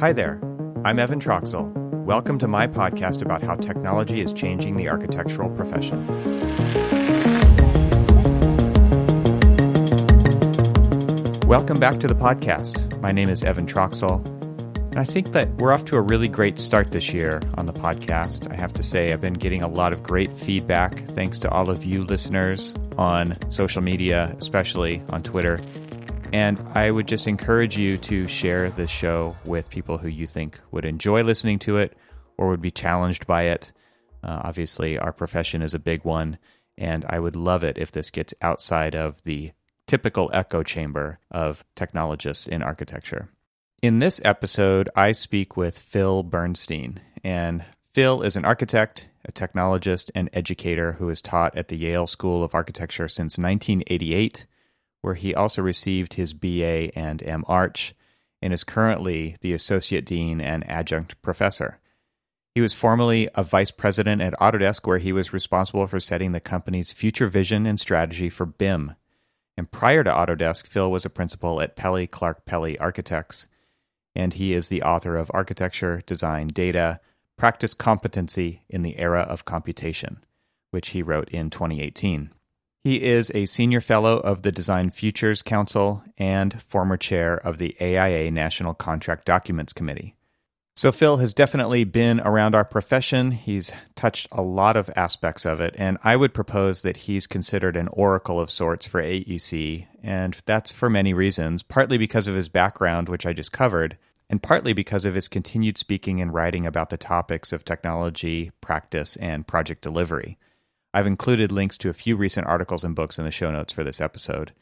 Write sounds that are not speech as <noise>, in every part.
Hi there. I'm Evan Troxel. Welcome to my podcast about how technology is changing the architectural profession. Welcome back to the podcast. My name is Evan Troxel. And I think that we're off to a really great start this year on the podcast. I have to say, I've been getting a lot of great feedback thanks to all of you listeners on social media, especially on Twitter. And I would just encourage you to share this show with people who you think would enjoy listening to it or would be challenged by it. Uh, obviously, our profession is a big one, and I would love it if this gets outside of the typical echo chamber of technologists in architecture. In this episode, I speak with Phil Bernstein, and Phil is an architect, a technologist, and educator who has taught at the Yale School of Architecture since 1988 where he also received his BA and MArch, and is currently the Associate Dean and Adjunct Professor. He was formerly a vice president at Autodesk, where he was responsible for setting the company's future vision and strategy for BIM. And prior to Autodesk, Phil was a principal at Pelli Clarke Pelli Architects, and he is the author of Architecture, Design, Data, Practice Competency in the Era of Computation, which he wrote in 2018. He is a senior fellow of the Design Futures Council and former chair of the AIA National Contract Documents Committee. So, Phil has definitely been around our profession. He's touched a lot of aspects of it, and I would propose that he's considered an oracle of sorts for AEC, and that's for many reasons, partly because of his background, which I just covered, and partly because of his continued speaking and writing about the topics of technology, practice, and project delivery. I've included links to a few recent articles and books in the show notes for this episode.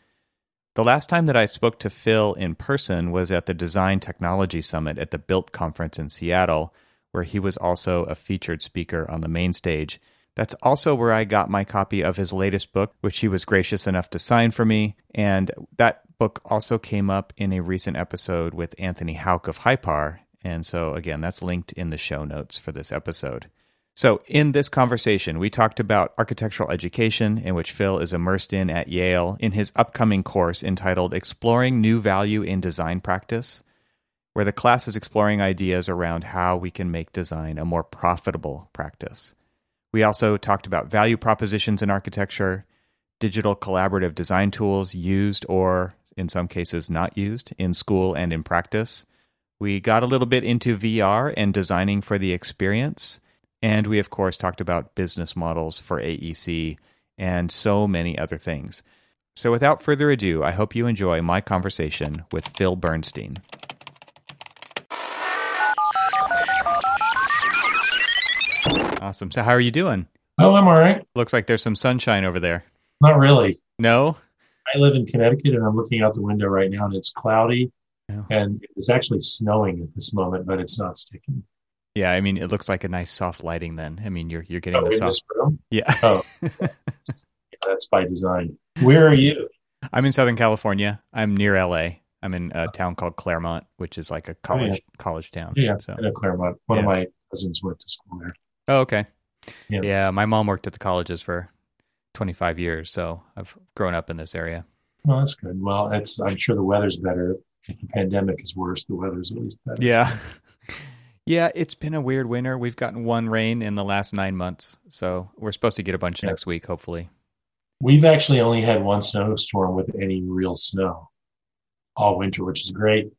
The last time that I spoke to Phil in person was at the Design Technology Summit at the BILT Conference in Seattle, where he was also a featured speaker on the main stage. That's also where I got my copy of his latest book, which he was gracious enough to sign for me. And that book also came up in a recent episode with Anthony Hauck of Hypar. And so, again, that's linked in the show notes for this episode. So, in this conversation, we talked about architectural education, in which Phil is immersed in at Yale in his upcoming course entitled Exploring New Value in Design Practice, where the class is exploring ideas around how we can make design a more profitable practice. We also talked about value propositions in architecture, digital collaborative design tools used or, in some cases, not used in school and in practice. We got a little bit into VR and designing for the experience and we, of course, talked about business models for AEC and so many other things. So, without further ado, I hope you enjoy my conversation with Phil Bernstein. Awesome. So, how are you doing? Oh, I'm all right. Looks like there's some sunshine over there. Not really. No? I live in Connecticut and I'm looking out the window right now and it's cloudy Oh. and it's actually snowing at this moment, but it's not sticking. Yeah, I mean, it looks like a nice soft lighting then. I mean, you're you're getting Oh, the soft. Yeah. Oh, <laughs> that's by design. Where are you? I'm in Southern California. I'm near LA. I'm in a oh. town called Claremont, which is like a college oh, college town. Oh, Yeah, So. I know Claremont. One of my cousins went to school there. Oh, okay. Yeah. Yeah. my mom worked at the colleges for 25 years, so I've grown up in this area. Well, that's good. Well, it's, I'm sure the weather's better. If the pandemic is worse, the weather's at least better. Yeah. <laughs> yeah, it's been a weird winter. We've gotten one rain in the last nine months, so we're supposed to get a bunch Yeah. next week, hopefully. We've actually only had one snowstorm with any real snow all winter, which is great.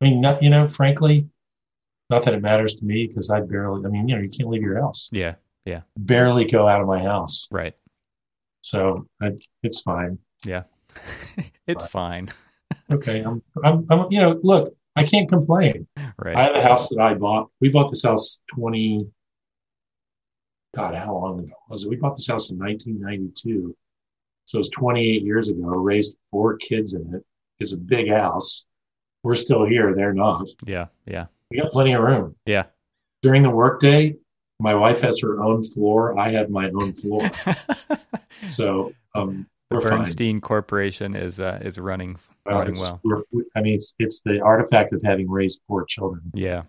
I mean, not, you know, frankly, not that it matters to me because I barely, I mean, you know, you can't leave your house, Yeah, Yeah. barely go out of my house. right. So I, it's fine. Yeah. <laughs> it's Right. fine. <laughs> Okay. I'm, I'm, I'm, you know, look, I can't complain. Right. I have a house that I bought. We bought this house 20, God, how long ago was it? We bought this house in 1992. So it was 28 years ago, raised four kids in it. It's a big house. We're still here. They're not. yeah, yeah, We got plenty of room. yeah. During the workday, my wife has her own floor. I have my own floor. <laughs> So, um, the we're fine. Bernstein Corporation is uh, is running Well, running it's- well. I mean, it's, it's the artifact of having raised four children. Yeah,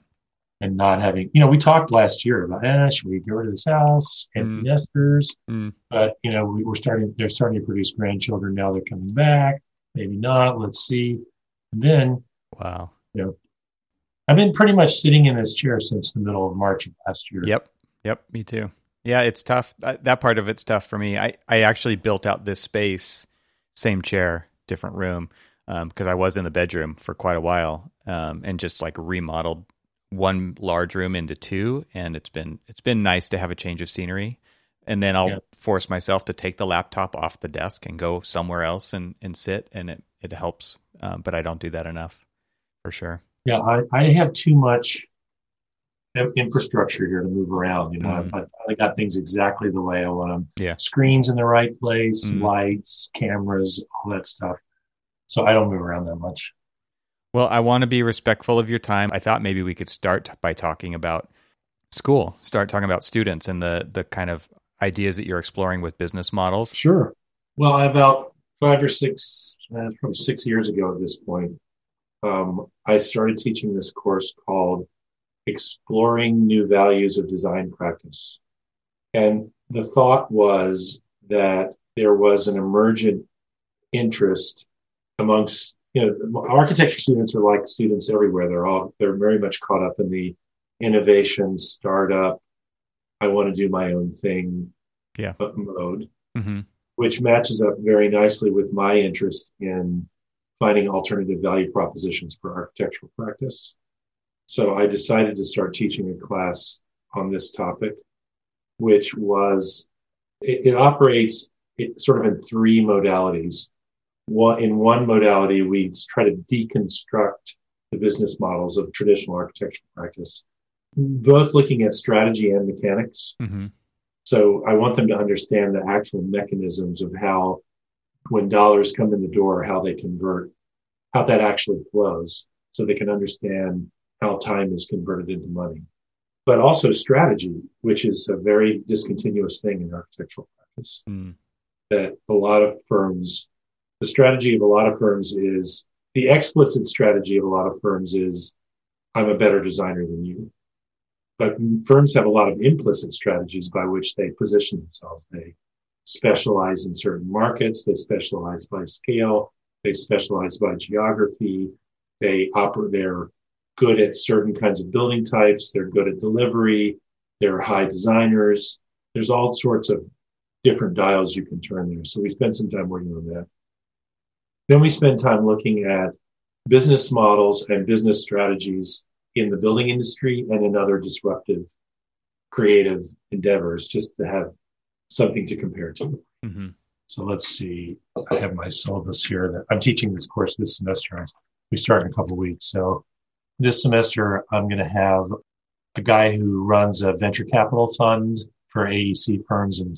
and not having, you know, we talked last year about, eh, should we get rid of this house, and Mm. nesters? Mm. But, you know, we, we're starting, they're starting to produce grandchildren now. They're coming back. Maybe not. Let's see. And then, wow. I I've been pretty much sitting in this chair since the middle of March of last year. Yep. Yep. Me too. Yeah, it's tough. That part of it's tough for me. I, I actually built out this space, same chair, different room, because um, I was in the bedroom for quite a while, um, and just like remodeled one large room into two, and it's been it's been nice to have a change of scenery. And then I'll yeah. force myself to take the laptop off the desk and go somewhere else and, and sit, and it it helps. Um, but I don't do that enough, for sure. Yeah, I, I have too much infrastructure here to move around. You know, mm. I, I got things exactly the way I want them. Yeah, screens in the right place, mm. lights, cameras, all that stuff. So I don't move around that much. Well, I want to be respectful of your time. I thought maybe we could start by talking about school. Start talking about students and the the kind of ideas that you're exploring with business models. Sure. Well, about five or six, uh, probably six years ago at this point, um, I started teaching this course called Exploring New Values of Design Practice. And the thought was that there was an emergent interest amongst, you know, architecture students are like students everywhere. They're all, they're very much caught up in the innovation, startup, I want to do my own thing yeah. mode, mm-hmm. which matches up very nicely with my interest in finding alternative value propositions for architectural practice. So I decided to start teaching a class on this topic, which was it, it operates it, sort of in three modalities. One, in one modality, we try to deconstruct the business models of traditional architectural practice, both looking at strategy and mechanics. Mm-hmm. So I want them to understand the actual mechanisms of how, when dollars come in the door, how they convert, how that actually flows, so they can understand how time is converted into money. But also strategy, which is a very discontinuous thing in architectural practice. Mm. That a lot of firms, the strategy of a lot of firms is the explicit strategy of a lot of firms is I'm a better designer than you. But firms have a lot of implicit strategies by which they position themselves. They specialize in certain markets. They specialize by scale. They specialize by geography. They operate, they're good at certain kinds of building types. They're good at delivery. They're high designers. There's all sorts of different dials you can turn there. So we spend some time working on that. Then we spend time looking at business models and business strategies in the building industry and in other disruptive creative endeavors just to have something to compare to. Mm-hmm. So let's see. I have my syllabus here that I'm teaching this course this semester. We start in a couple weeks. So this semester, I'm going to have a guy who runs a venture capital fund for AEC firms and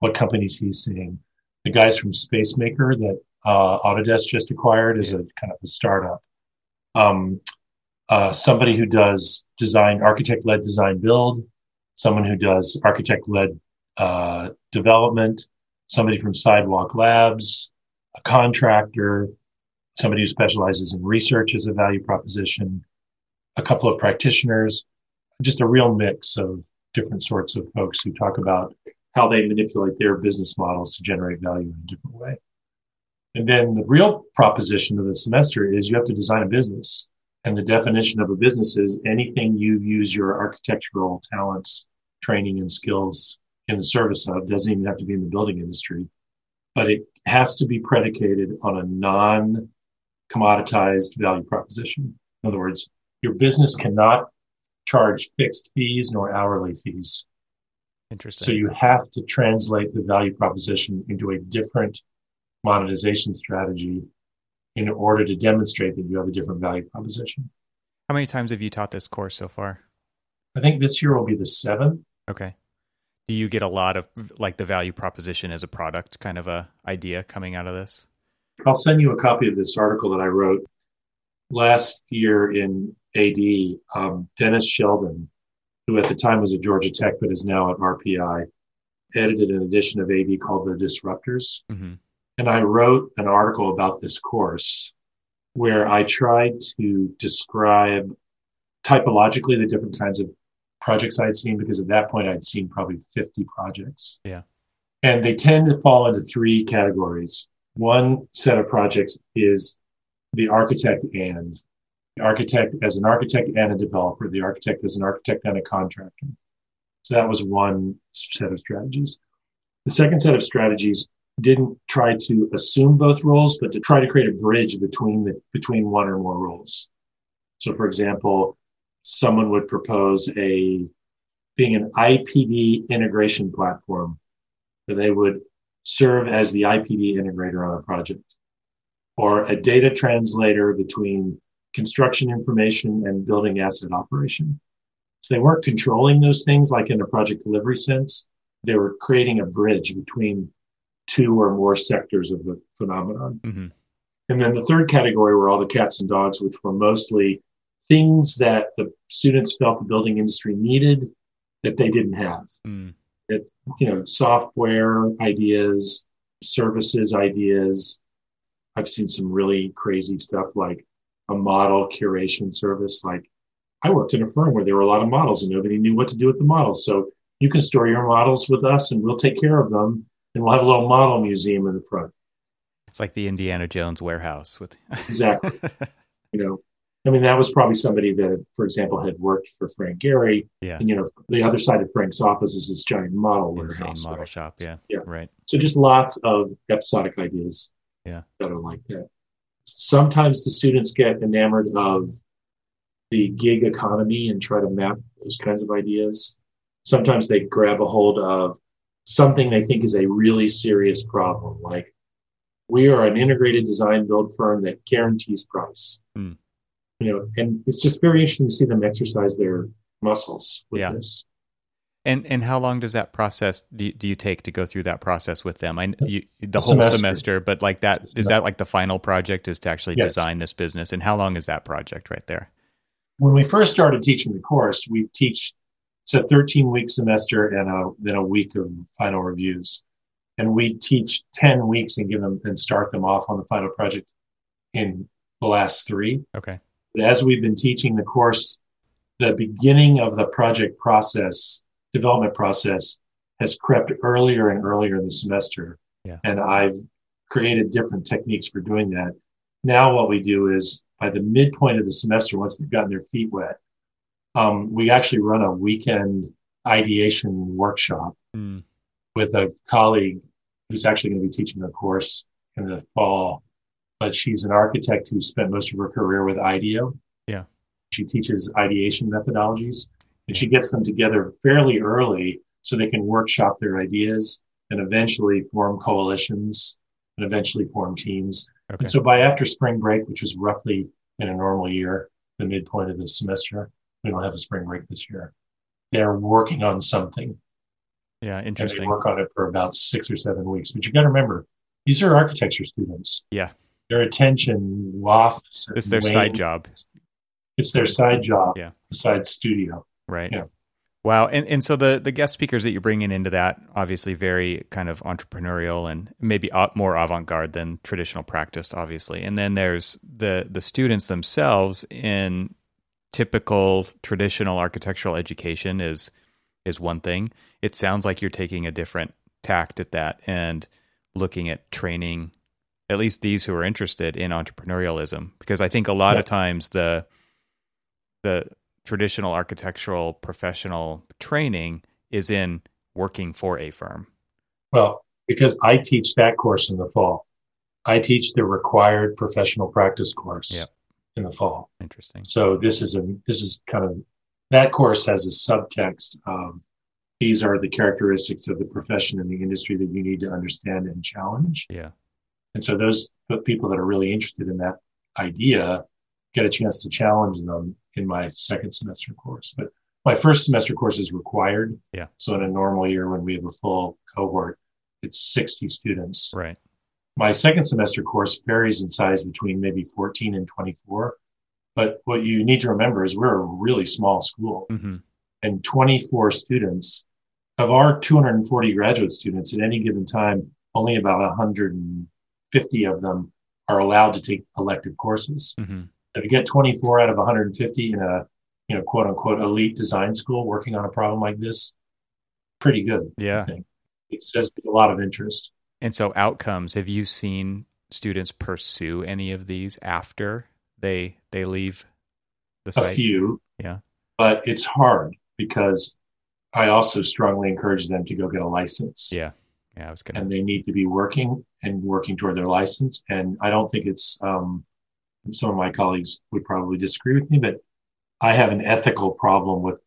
what companies he's seeing. The guys from Spacemaker that uh, Autodesk just acquired is a kind of a startup. Um, uh, somebody who does design, architect led design build, someone who does architect led uh, development, somebody from Sidewalk Labs, a contractor, somebody who specializes in research as a value proposition, a couple of practitioners, just a real mix of different sorts of folks who talk about how they manipulate their business models to generate value in a different way. And then the real proposition of the semester is you have to design a business. And the definition of a business is anything you use your architectural talents, training, and skills in the service of doesn't even have to be in the building industry, but it has to be predicated on a non commoditized value proposition. In other words, your business cannot charge fixed fees nor hourly fees. Interesting. So you have to translate the value proposition into a different monetization strategy in order to demonstrate that you have a different value proposition. How many times have you taught this course so far? I think this year will be the seventh. Okay. Do you get a lot of like the value proposition as a product kind of a idea coming out of this? I'll send you a copy of this article that I wrote last year in AD. Um, Dennis Shelden, who at the time was at Georgia Tech but is now at RPI, edited an edition of AD called The Disruptors. Mm-hmm. And I wrote an article about this course where I tried to describe typologically the different kinds of projects I'd seen because at that point I'd seen probably 50 projects. Yeah. And they tend to fall into three categories. One set of projects is the architect and the architect as an architect and a developer, the architect as an architect and a contractor. So that was one set of strategies. The second set of strategies didn't try to assume both roles, but to try to create a bridge between the between one or more roles. So, for example, someone would propose a being an IPD integration platform where they would serve as the IPD integrator on a project, or a data translator between construction information and building asset operation. So they weren't controlling those things like in a project delivery sense. They were creating a bridge between two or more sectors of the phenomenon. Mm-hmm. And then the third category were all the cats and dogs, which were mostly things that the students felt the building industry needed that they didn't have. Mm. That, you know, software ideas, services ideas. I've seen some really crazy stuff like a model curation service. Like I worked in a firm where there were a lot of models and nobody knew what to do with the models. So you can store your models with us and we'll take care of them and we'll have a little model museum in the front. It's like the Indiana Jones warehouse with <laughs> exactly. You know, I mean, that was probably somebody that, for example, had worked for Frank Gehry. Yeah. And, you know, the other side of Frank's office is this giant model Insane warehouse. model right? shop. Yeah. Yeah. Right. So just lots of episodic ideas. Yeah. That are like that. Sometimes the students get enamored of the gig economy and try to map those kinds of ideas. Sometimes they grab a hold of something they think is a really serious problem, like we are an integrated design build firm that guarantees price. Mm you know, and it's just very interesting to see them exercise their muscles with yeah. this. And and how long does that process do you, do you take to go through that process with them? I you, the whole semester. semester, but like that is that like the final project is to actually yes. design this business, and how long is that project right there? When we first started teaching the course, we teach it's a 13 week semester and a then a week of final reviews, and we teach 10 weeks and give them and start them off on the final project in the last three. Okay as we've been teaching the course, the beginning of the project process, development process, has crept earlier and earlier in the semester. Yeah. And I've created different techniques for doing that. Now, what we do is by the midpoint of the semester, once they've gotten their feet wet, um, we actually run a weekend ideation workshop mm. with a colleague who's actually going to be teaching a course in the fall but she's an architect who spent most of her career with IDEO. Yeah. She teaches ideation methodologies and she gets them together fairly early so they can workshop their ideas and eventually form coalitions and eventually form teams. Okay. And so by after spring break, which is roughly in a normal year, the midpoint of the semester, we don't have a spring break this year. They're working on something. Yeah, interesting. And they work on it for about six or seven weeks. But you got to remember, these are architecture students. Yeah their attention wafts. It's their side job. It's their side job. Yeah. Besides studio. Right. Yeah. Wow. And and so the the guest speakers that you're bringing into that obviously very kind of entrepreneurial and maybe more avant-garde than traditional practice obviously. And then there's the the students themselves in typical traditional architectural education is is one thing. It sounds like you're taking a different tact at that and looking at training at least these who are interested in entrepreneurialism because I think a lot yeah. of times the the traditional architectural professional training is in working for a firm. Well, because I teach that course in the fall. I teach the required professional practice course yep. in the fall. Interesting. So this is a this is kind of that course has a subtext of these are the characteristics of the profession and the industry that you need to understand and challenge. Yeah. And so those people that are really interested in that idea get a chance to challenge them in my second semester course. But my first semester course is required. Yeah. So in a normal year when we have a full cohort, it's 60 students. Right. My second semester course varies in size between maybe 14 and 24. But what you need to remember is we're a really small school mm-hmm. and 24 students of our 240 graduate students at any given time, only about 100 50 of them are allowed to take elective courses. Mm-hmm. If you get 24 out of 150 in a, you know, quote unquote elite design school working on a problem like this, pretty good. Yeah. It says there's a lot of interest. And so outcomes, have you seen students pursue any of these after they they leave the a few. Yeah. But it's hard because I also strongly encourage them to go get a license. Yeah. Yeah. I was gonna. And they need to be working and working toward their license. And I don't think it's um, some of my colleagues would probably disagree with me, but I have an ethical problem with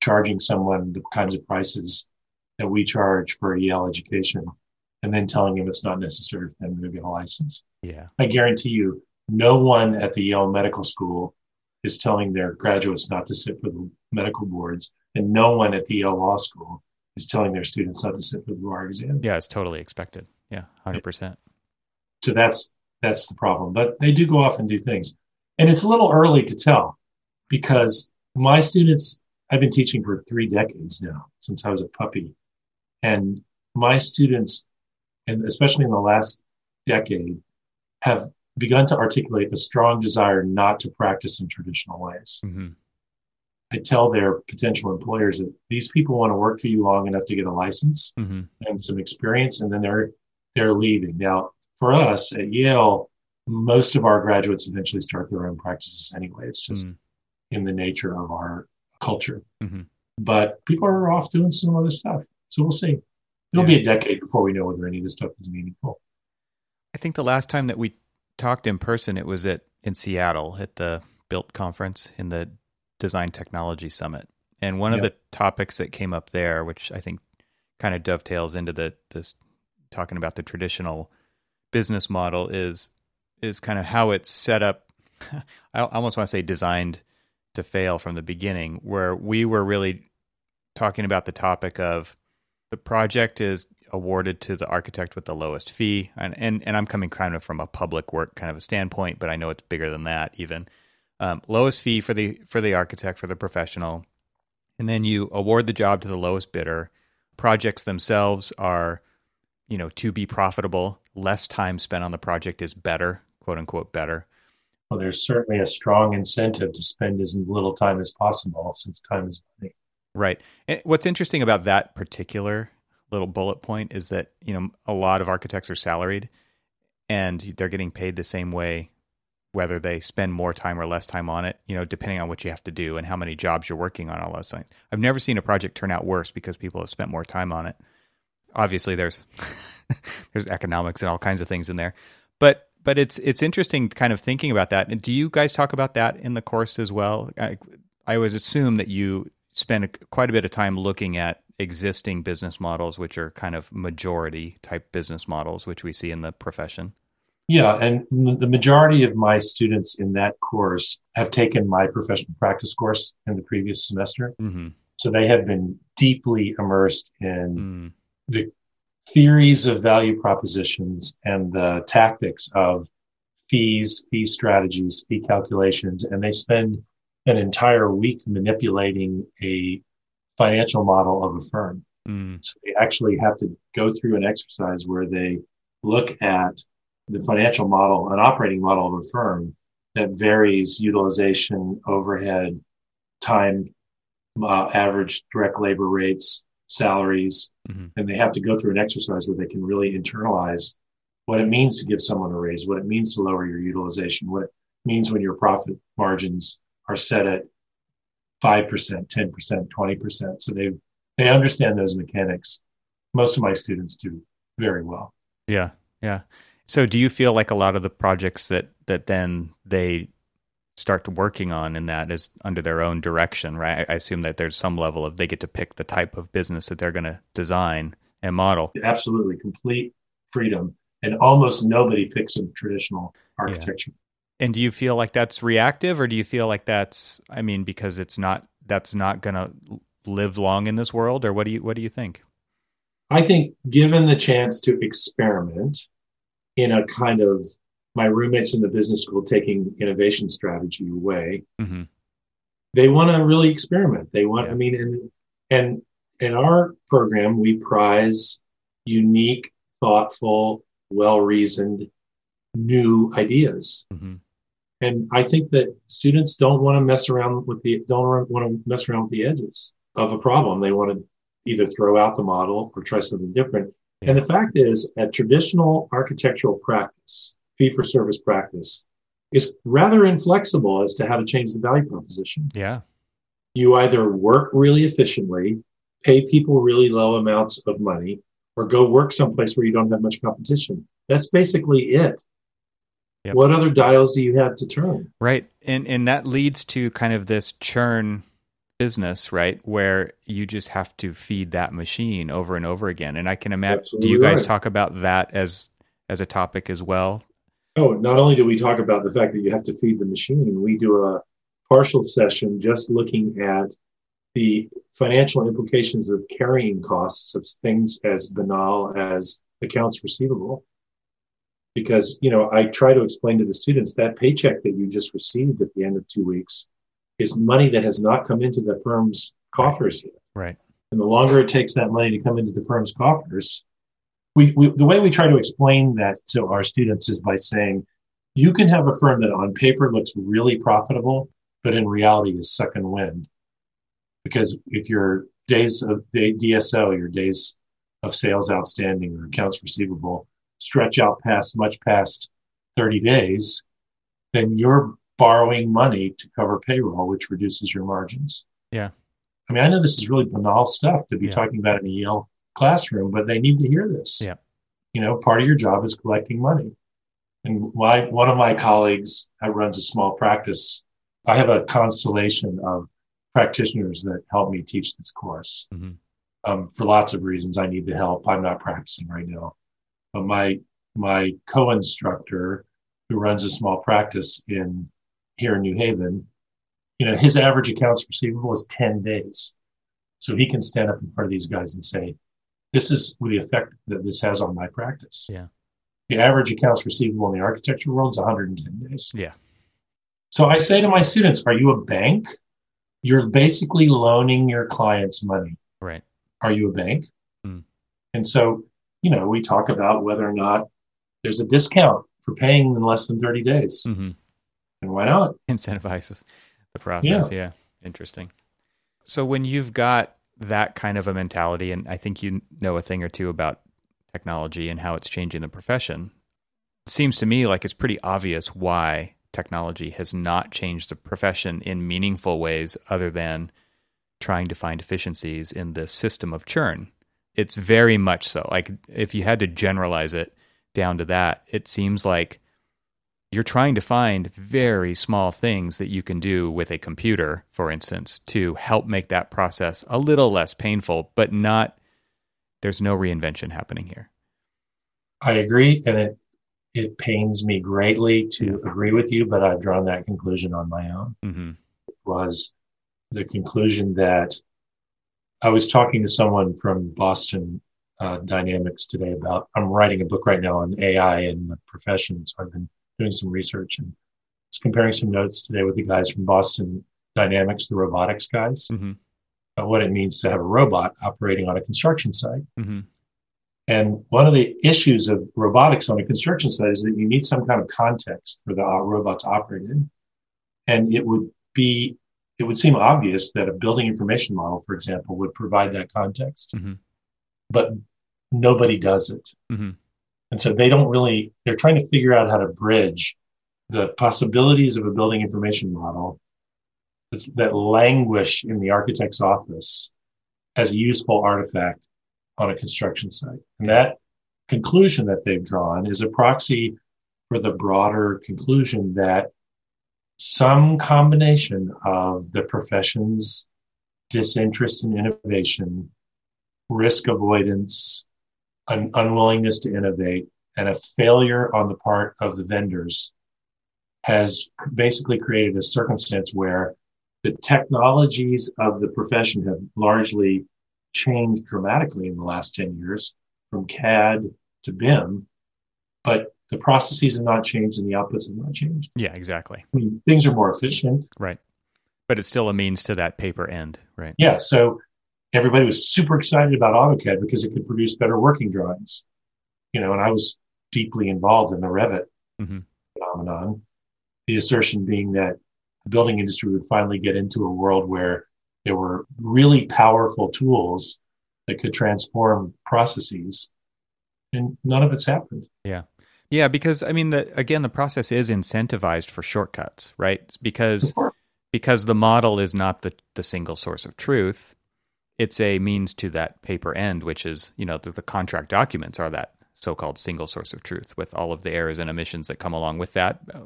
charging someone the kinds of prices that we charge for a Yale education and then telling them it's not necessary for them to get a license. Yeah. I guarantee you, no one at the Yale Medical School is telling their graduates not to sit for the medical boards, and no one at the Yale Law School is telling their students not to sit for the bar exam. Yeah. It's totally expected. Yeah. Hundred percent. So that's that's the problem. But they do go off and do things, and it's a little early to tell because my students. I've been teaching for three decades now since I was a puppy, and my students, and especially in the last decade, have begun to articulate a strong desire not to practice in traditional ways. hmm I tell their potential employers that these people want to work for you long enough to get a license hmm and some experience, and then they're they're leaving. Now, for us at Yale, most of our graduates eventually start their own practices anyway. It's just Mhm. in the nature of our culture. Mhm. But people are off doing some other stuff, so we'll see. It'll be a decade before we know whether any of this stuff is meaningful. I think the last time that we talked in person, it was at in Seattle at the BILT conference in the Design Technology Summit. And one of the topics that came up there, which I think kind of dovetails into the this talking about the traditional business model, is is kind of how it's set up. <laughs> I almost want to say designed to fail from the beginning, where we were really talking about the topic of the project is awarded to the architect with the lowest fee. And, and and I'm coming kind of from a public work kind of a standpoint but I know it's bigger than that even. Um, lowest fee for the for the architect for the professional. And then you award the job to the lowest bidder. Projects themselves are you know to be profitable less time spent on the project is better quote unquote better Well, there's certainly a strong incentive to spend as little time as possible since time is money. Right. And what's interesting about that particular little bullet point is that, you know, a lot of architects are salaried and they're getting paid the same way whether they spend more time or less time on it, you know, depending on what you have to do and how many jobs you're working on all those things. I've never seen a project turn out worse because people have spent more time on it. Obviously there's <laughs> there's economics and all kinds of things in there. But but it's it's interesting kind of thinking about that. And do you guys talk about that in the course as well? I, I would assume that you spend quite a bit of time looking at existing business models, which are kind of majority type business models, which we see in the profession. Yeah, and the majority of my students in that course have taken my professional practice course in the previous semester. Mm-hmm. So they have been deeply immersed in Mm, the theories of value propositions and the tactics of fees, fee strategies, fee calculations, and they spend an entire week manipulating a financial model of a firm. mm, So they actually have to go through an exercise where they look at the financial model, an operating model of a firm that varies utilization, overhead, time, uh, average direct labor rates, salaries, Mhm. and they have to go through an exercise where they can really internalize what it means to give someone a raise, what it means to lower your utilization, what it means when your profit margins are set at 5%, 10%, 20%. So they they understand those mechanics. Most of my students do very well. yeah, yeah. So, do you feel like a lot of the projects that that then they start working on in that is under their own direction, right? I assume that there's some level of they get to pick the type of business that they're going to design and model. Absolutely complete freedom. And almost nobody picks a traditional architecture. And do you feel like that's reactive, or do you feel like that's, I mean, because it's not that's not going to live long in this world, or what do you what do you think? I think given the chance to experiment in a kind of my roommates in the business school taking innovation strategy away, hmm they want to really experiment. They want, Yeah. I mean, and, and in our program, we prize unique, thoughtful, well reasoned, new ideas. hmm And I think that students don't want to mess around with the, don't want to mess around with the edges of a problem. They want to either throw out the model or try something different. And the fact is, at traditional architectural practice, fee for service practice, is rather inflexible as to how to change the value proposition. Yeah. You either work really efficiently, pay people really low amounts of money, or go work someplace where you don't have much competition. That's basically it. Yep. What other dials do you have to turn? Right. And and that leads to kind of this churn business, right? Where you just have to feed that machine over and over again. And I can imagine do you guys right. talk about that as as a topic as well? Oh, not only do we talk about the fact that you have to feed the machine, we do a partial session just looking at the financial implications of carrying costs of things as banal as accounts receivable. Because you know i try to explain to the students that paycheck that you just received at the end of two weeks is money that has not come into the firm's coffers yet. Right. And the longer it takes that money to come into the firm's coffers we, we the way we try to explain that to our students is by saying you can have a firm that on paper looks really profitable but in reality is sucking wind because if your days of dso your days of sales outstanding or accounts receivable stretch out past much past 30 days, then you're borrowing money to cover payroll, which reduces your margins. Yeah. I mean, I know this is really banal stuff to be yeah. talking about in a Yale classroom, but they need to hear this. Yeah. You know, part of your job is collecting money. And why one of my colleagues that runs a small practice, I have a constellation of practitioners that help me teach this course. Mm-hmm. Um, for lots of reasons, I need the help. I'm not practicing right now but my my co-instructor who runs a small practice in here in New Haven, you know, his average accounts receivable is 10 days. So he can stand up in front of these guys and say, this is the effect that this has on my practice. Yeah. The average accounts receivable in the architecture world is 110 days. Yeah. So I say to my students, are you a bank? You're basically loaning your clients money. Right. Are you a bank? Mm. And so you know, we talk about whether or not there's a discount for paying in less than 30 days. Mm-hmm. And why not? Incentivizes the process. Yeah. yeah. Interesting. So when you've got that kind of a mentality, and I think you know a thing or two about technology and how it's changing the profession, seems to me like it's pretty obvious why technology has not changed the profession in meaningful ways other than trying to find efficiencies in the system of churn it's very much so. Like if you had to generalize it down to that, it seems like you're trying to find very small things that you can do with a computer, for instance, to help make that process a little less painful, but not there's no reinvention happening here. I agree, and it it pains me greatly to yeah. agree with you, but I've drawn that conclusion on my own. Mm-hmm. Was the conclusion that I was talking to someone from Boston uh, Dynamics today about. I'm writing a book right now on AI in the profession, so I've been doing some research and was comparing some notes today with the guys from Boston Dynamics, the robotics guys, mm-hmm. about what it means to have a robot operating on a construction site. Mm-hmm. And one of the issues of robotics on a construction site is that you need some kind of context for the uh, robot to operate in. And it would be it would seem obvious that a building information model, for example, would provide that context, mm-hmm. but nobody does it. And so they don't really, they're trying to figure out how to bridge the possibilities of a building information model that languish in the architect's office as a useful artifact on a construction site. And that conclusion that they've drawn is a proxy for the broader conclusion that some combination of the profession's disinterest in innovation, risk avoidance, an unwillingness to innovate, and a failure on the part of the vendors has basically created a circumstance where the technologies of the profession have largely changed dramatically in the last 10 years from CAD to BIM, but the processes have not changed and the outputs have not changed. Yeah, exactly. I mean, things are more efficient. Right. But it's still a means to that paper end, right? Yeah. So everybody was super excited about AutoCAD because it could produce better working drawings. You know, and I was deeply involved in the Revit mm-hmm. phenomenon. The assertion being that the building industry would finally get into a world where there were really powerful tools that could transform processes. And none of it's happened. Yeah Yeah, because I mean, the, again, the process is incentivized for shortcuts, right? Because because the model is not the the single source of truth. It's a means to that paper end, which is you know the, the contract documents are that so-called single source of truth with all of the errors and omissions that come along with that. Uh,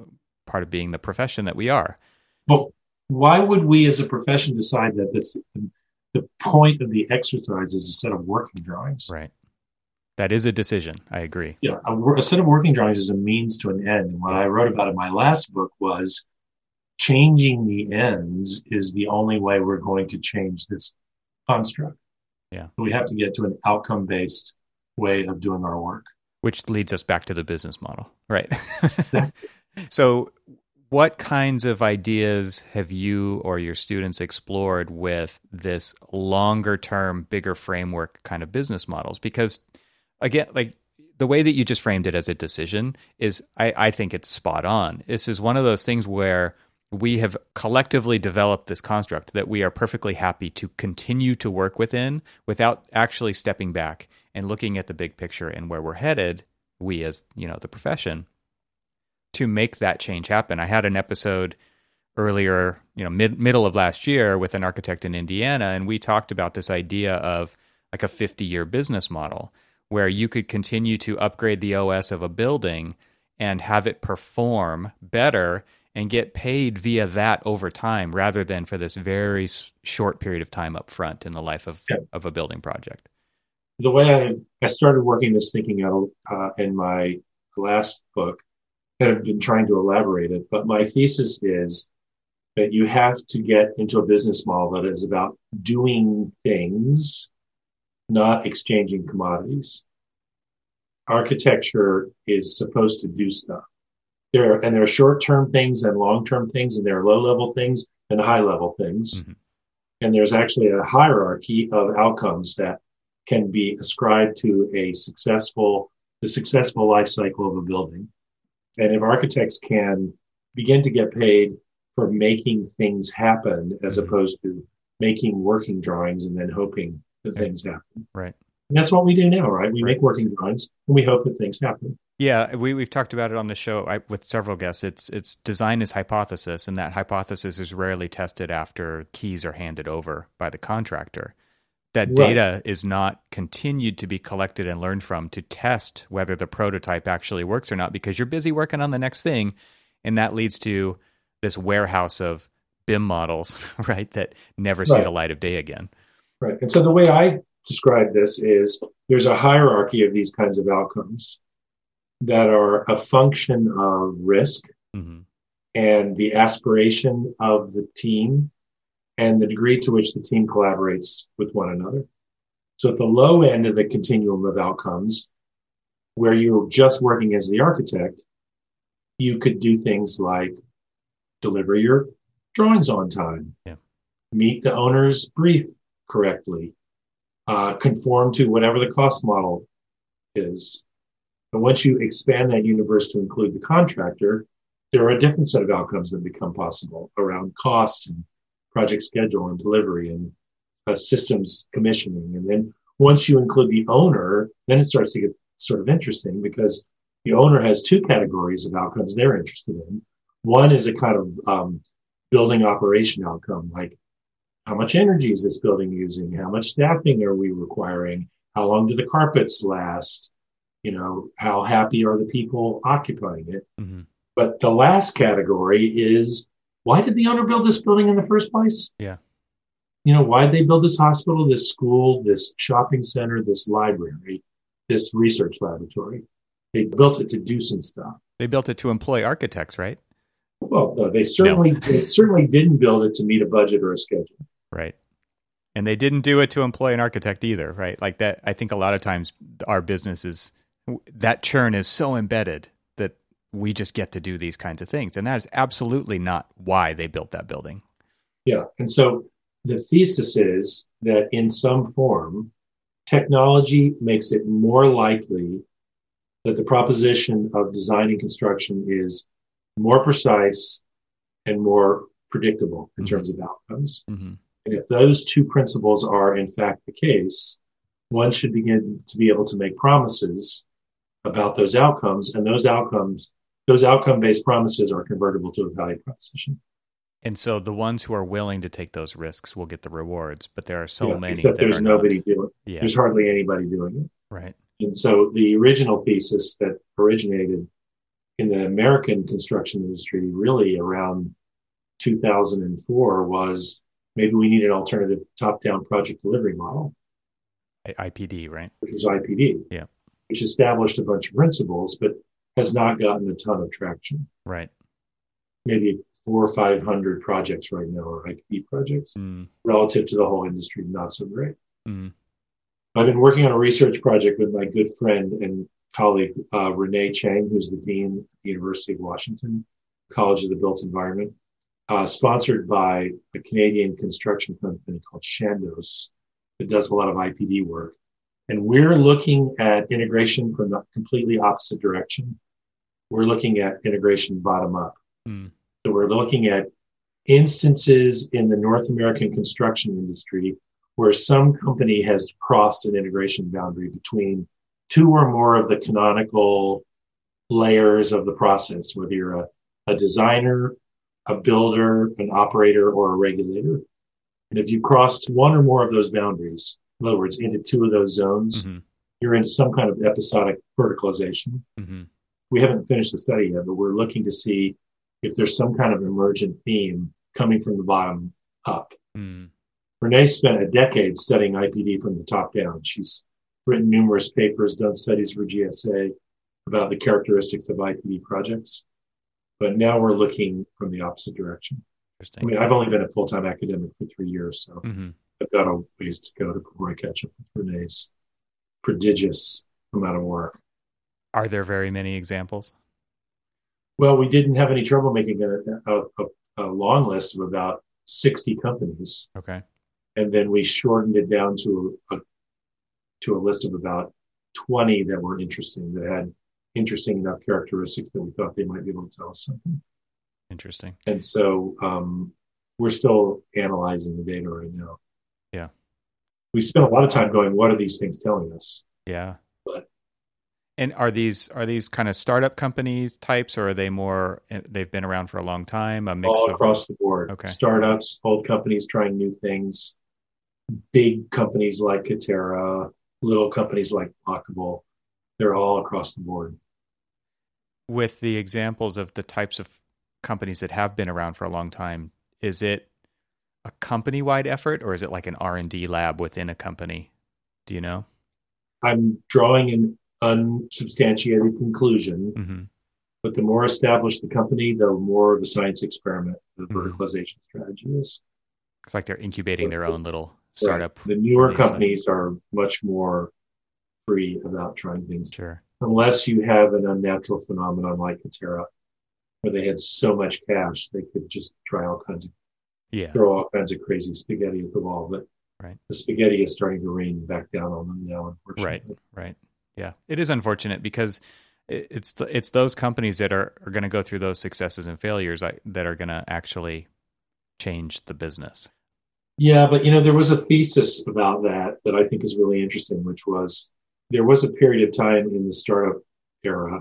part of being the profession that we are. But why would we as a profession decide that this the point of the exercise is a set of working drawings? Right. That is a decision. I agree. Yeah, a, a, set of working drawings is a means to an end. And what I wrote about in my last book was changing the ends is the only way we're going to change this construct. Yeah. We have to get to an outcome based way of doing our work. Which leads us back to the business model, right? <laughs> <laughs> so, what kinds of ideas have you or your students explored with this longer term, bigger framework kind of business models? Because again, like the way that you just framed it as a decision is, I, I think it's spot on. This is one of those things where we have collectively developed this construct that we are perfectly happy to continue to work within without actually stepping back and looking at the big picture and where we're headed we as you know the profession to make that change happen. I had an episode earlier you know mid, middle of last year with an architect in indiana and we talked about this idea of like a 50 year business model where you could continue to upgrade the OS of a building and have it perform better and get paid via that over time rather than for this very short period of time up front in the life of, yeah. of a building project. The way I, I started working this thinking out uh, in my last book, I've been trying to elaborate it, but my thesis is that you have to get into a business model that is about doing things not exchanging commodities. Architecture is supposed to do stuff. There and there are short-term things and long-term things, and there are low-level things and high-level things. Mm-hmm. And there's actually a hierarchy of outcomes that can be ascribed to a successful, the successful life cycle of a building. And if architects can begin to get paid for making things happen as mm-hmm. opposed to making working drawings and then hoping that things happen. Right. And that's what we do now, right? We right. make working drawings and we hope that things happen. Yeah, we we've talked about it on the show I, with several guests. It's it's design is hypothesis, and that hypothesis is rarely tested after keys are handed over by the contractor. That right. data is not continued to be collected and learned from to test whether the prototype actually works or not, because you're busy working on the next thing, and that leads to this warehouse of BIM models, <laughs> right? That never right. see the light of day again. Right. And so the way I describe this is there's a hierarchy of these kinds of outcomes that are a function of risk mm-hmm. and the aspiration of the team and the degree to which the team collaborates with one another. So at the low end of the continuum of outcomes, where you're just working as the architect, you could do things like deliver your drawings on time, yeah. meet the owner's brief correctly, uh, conform to whatever the cost model is. And once you expand that universe to include the contractor, there are a different set of outcomes that become possible around cost and project schedule and delivery and uh, systems commissioning. And then once you include the owner, then it starts to get sort of interesting because the owner has two categories of outcomes they're interested in. One is a kind of um, building operation outcome, like how much energy is this building using? How much staffing are we requiring? How long do the carpets last? You know, how happy are the people occupying it? Mm-hmm. But the last category is why did the owner build this building in the first place? Yeah. You know, why did they build this hospital, this school, this shopping center, this library, this research laboratory? They built it to do some stuff. They built it to employ architects, right? Well, no, they certainly no. they certainly didn't build it to meet a budget or a schedule. Right. And they didn't do it to employ an architect either, right? Like that I think a lot of times our business is that churn is so embedded that we just get to do these kinds of things. And that is absolutely not why they built that building. Yeah. And so the thesis is that in some form, technology makes it more likely that the proposition of design and construction is more precise and more predictable in mm-hmm. terms of outcomes. Mm-hmm. And if those two principles are in fact the case, one should begin to be able to make promises about those outcomes, and those outcomes, those outcome-based promises are convertible to a value proposition. And so the ones who are willing to take those risks will get the rewards, but there are so Yeah, many except that there's nobody not. doing. Yeah, There's hardly anybody doing it. right. And so the original thesis that originated in the American construction industry really around 2004 was maybe we need an alternative top-down project delivery model, IPD, right? which was IPD. Yeah. Which established a bunch of principles, but has not gotten a ton of traction. Right. Maybe four or 500 projects right now are IPD projects Mm, relative to the whole industry, not so great. mm, I've been working on a research project with my good friend and colleague, uh, Renee Cheng, who's the dean at the University of Washington College of the Built Environment, uh, sponsored by a Canadian construction company called Chandos that does a lot of IPD work. And we're looking at integration from the completely opposite direction. We're looking at integration bottom up. mm, So we're looking at instances in the North American construction industry where some company has crossed an integration boundary between two or more of the canonical layers of the process, whether you're a, a designer, a builder, an operator, or a regulator. And if you crossed one or more of those boundaries, in other words, into two of those zones, hmm you're into some kind of episodic verticalization hmm we haven't finished the study yet, but we're looking to see if there's some kind of emergent theme coming from the bottom up. mm, Renee spent a decade studying IPD from the top down. She's written numerous papers, done studies for GSA about the characteristics of IPD projects. But now we're looking from the opposite direction. I mean, I've only been a full-time academic for three years, so hmm I've got a ways to go before I catch up with Renee's prodigious amount of work. Are there very many examples? Well, we didn't have any trouble making a, a, a, a long list of about 60 companies. Okay. And then we shortened it down to a, to a list of about 20 that were interesting, that had interesting enough characteristics that we thought they might be able to tell us something. Interesting. And so, um, we're still analyzing the data right now. Yeah. We spent a lot of time going, what are these things telling us? Yeah. But- And are these are these kind of startup companies types, or are they more? eh, They've been around for a long time. A mix all of across the board. Okay. Startups, old companies trying new things, big companies like Katerra, little companies like Blokable. They're all across the board. With the examples of the types of companies that have been around for a long time. Is it a company wide effort, or is it like an R and D lab within a company? Do you know? I'm drawing an unsubstantiated conclusion, mm-hmm. but the more established the company, the more of a science experiment the Mhm. verticalization strategy is. It's like they're incubating their own little startup. The newer companies are much more free about trying things Sure. Unless you have an unnatural phenomenon like Katerra, where they had so much cash they could just try all kinds of Yeah. throw all kinds of crazy spaghetti at the wall. But Right. the spaghetti is starting to rain back down on them now, unfortunately. Right. Right, yeah. It is unfortunate because it's it's those companies that are, are going to go through those successes and failures that are going to actually change the business. Yeah, but you know, there was a thesis about that that I think is really interesting, which was there was a period of time in the startup era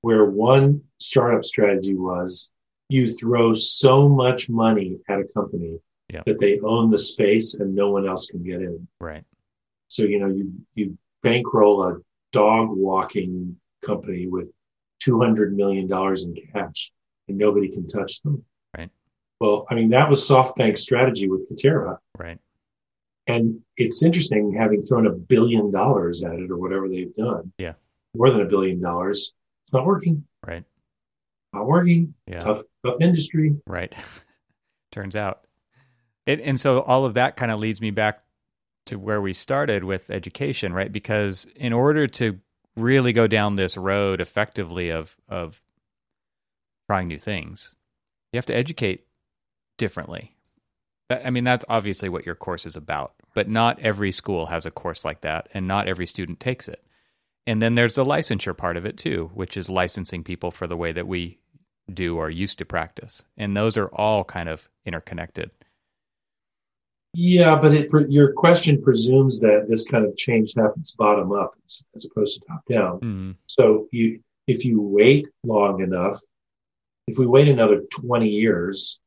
where one startup strategy was you throw so much money at a company Yeah. that they own the space and no one else can get in. Right. So, you know, you, you bankroll a dog walking company with $200 million in cash and nobody can touch them. Right. Well, I mean, that was SoftBank's strategy with Katerra. Right. And it's interesting having thrown a billion dollars at it or whatever they've done. Yeah. More than a billion dollars. It's not working. Right. Not working. Yeah. Tough, tough industry. Right. <laughs> Turns out. It, and so all of that kind of leads me back to where we started with education, right? Because in order to really go down this road effectively of of trying new things, you have to educate differently. I mean, that's obviously what your course is about, but not every school has a course like that, and not every student takes it. And then there's the licensure part of it too, which is licensing people for the way that we do or used to practice. And those are all kind of interconnected. Yeah, but it, your question presumes that this kind of change happens bottom up as opposed to top down. Mm-hmm. So you, if you wait long enough, if we wait another 20 years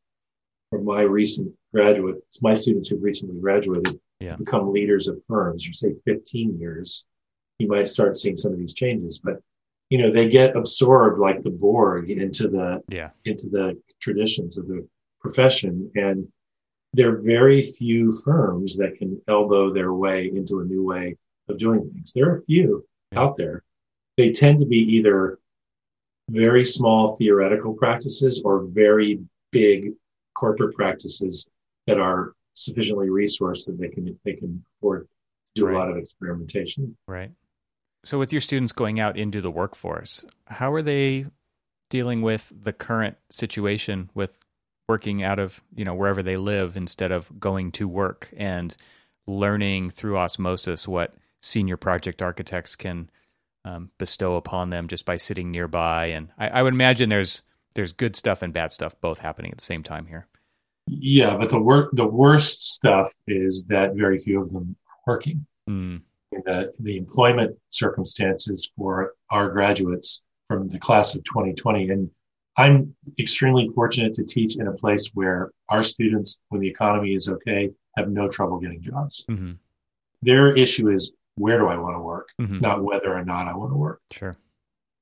for my recent graduates, my students who've recently graduated, Yeah. become leaders of firms, or say 15 years, you might start seeing some of these changes. But you know, they get absorbed like the Borg into the Yeah. into the traditions of the profession, and there are very few firms that can elbow their way into a new way of doing things. There are a few Yeah. out there. They tend to be either very small theoretical practices or very big corporate practices that are sufficiently resourced that they can they can afford to do Right. a lot of experimentation. Right. So, with your students going out into the workforce, how are they dealing with the current situation with working out of you know wherever they live instead of going to work and learning through osmosis what senior project architects can um, bestow upon them just by sitting nearby? And I, I would imagine there's there's good stuff and bad stuff both happening at the same time here. Yeah, but the work the worst stuff is that very few of them are working. Mm, The, the employment circumstances for our graduates from the class of 2020, and I'm extremely fortunate to teach in a place where our students, when the economy is okay, have no trouble getting jobs. hmm Their issue is where do I want to work, hmm not whether or not I want to work. Sure.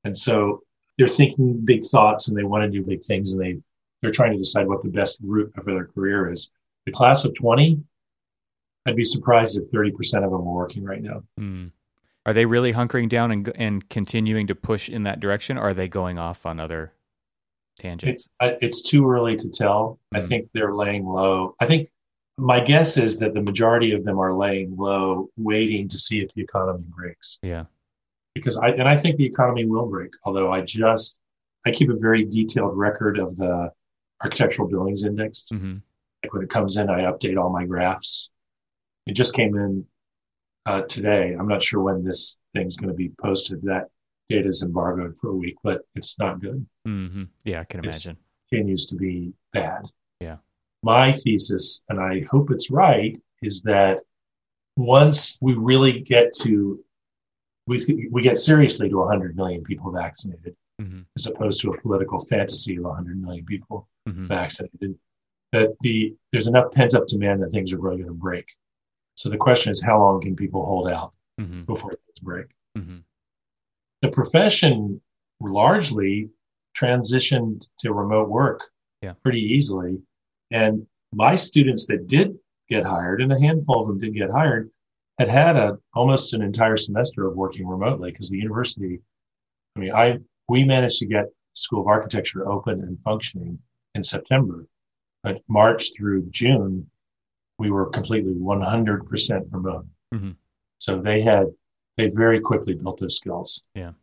And so they're thinking big thoughts and they want to do big things and they, they're trying to decide what the best route for their career is. The class of 20, I'd be surprised if 30% of them are working right now. Mm. Are they really hunkering down and and continuing to push in that direction, or are they going off on other tangents? It, it's too early to tell. I Mhm. think they're laying low. I think my guess is that the majority of them are laying low, waiting to see if the economy breaks. yeah. Because I, and I think the economy will break, although I just, I keep a very detailed record of the architectural billings index. Mm-hmm. like when it comes in, I update all my graphs. It just came in uh, today. I'm not sure when this thing's going to be posted. That data is embargoed for a week, but it's not good. Mm-hmm. Yeah, I can imagine. Continues to be bad. Yeah. My thesis, and I hope it's right, is that once we really get to we we get seriously to 100 million people vaccinated, hmm as opposed to a political fantasy of 100 million people hmm vaccinated, that the there's enough pent up demand that things are really going to break. So the question is, how long can people hold out hmm before things break? hmm The profession largely transitioned to remote work Yeah. pretty easily, and my students that did get hired, and a handful of them did get hired, had had a almost an entire semester of working remotely because the university. I mean, I we managed to get School of Architecture open and functioning in September, but March through June, we were completely 100% remote. Mhm. So they had they very quickly built those skills. Yeah,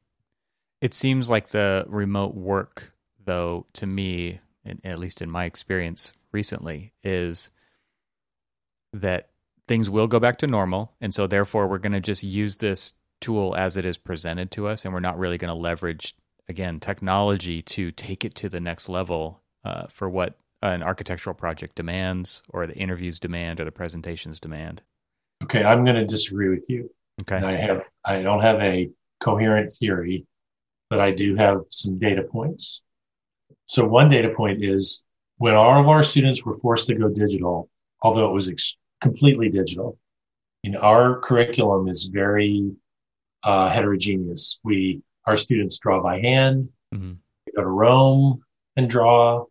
it seems like the remote work, though, to me, and at least in my experience recently, is that things will go back to normal. And so, therefore, we're going to just use this tool as it is presented to us. And we're not really going to leverage, again, technology to take it to the next level uh, for what an architectural project demands, or the interviews demand, or the presentations demand. Okay, I'm going to disagree with you. And Okay. I have I don't have a coherent theory, but I do have some data points. So one data point is when all of our students were forced to go digital, although it was ex- completely digital, in our curriculum is very uh, heterogeneous. We our students draw by hand. hmm They go to Rome and draw.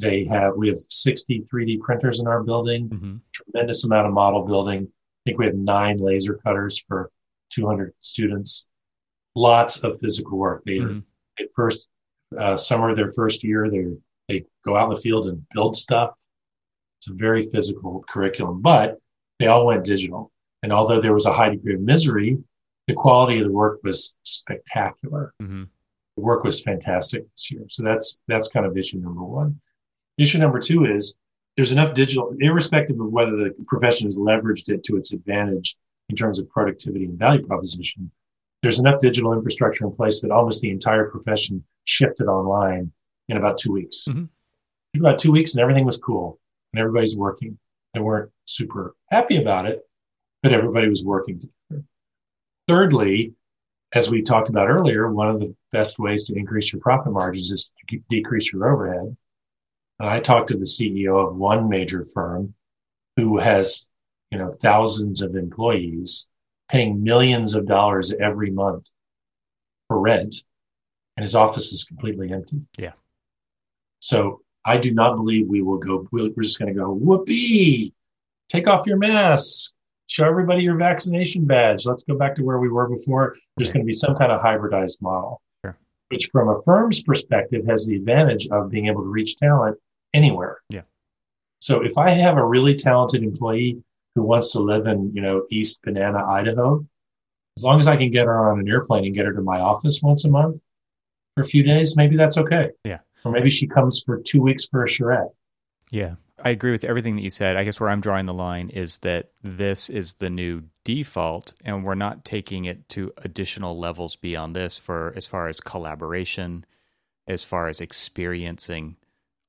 They have we have 60 3D printers in our building hmm tremendous amount of model building. I think we have nine laser cutters for 200 students. Lots of physical work. They Mhm. at first uh, summer of their first year, they they go out in the field and build stuff. It's a very physical curriculum, but they all went digital. And although there was a high degree of misery, the quality of the work was spectacular. hmm The work was fantastic this year. So that's that's kind of issue number one. Issue number two is there's enough digital, irrespective of whether the profession has leveraged it to its advantage in terms of productivity and value proposition. There's enough digital infrastructure in place that almost the entire profession shifted online in about two weeks. Mhm. About two weeks, and everything was cool, and everybody's working. They weren't super happy about it, but everybody was working together. Thirdly, as we talked about earlier, one of the best ways to increase your profit margins is to decrease your overhead. And I talked to the CEO of one major firm who has, you know, thousands of employees paying millions of dollars every month for rent and his office is completely empty. Yeah. So I do not believe we will go, we're just going to go, whoopee, take off your mask, show everybody your vaccination badge. Let's go back to where we were before. There's going to be some kind of hybridized model, sure. which from a firm's perspective has the advantage of being able to reach talent anywhere. Yeah. So if I have a really talented employee who wants to live in, you know, East Banana, Idaho, as long as I can get her on an airplane and get her to my office once a month for a few days, maybe that's okay. Yeah. Or maybe she comes for two weeks for a charrette. Yeah. I agree with everything that you said. I guess where I'm drawing the line is that this is the new default and we're not taking it to additional levels beyond this for as far as collaboration, as far as experiencing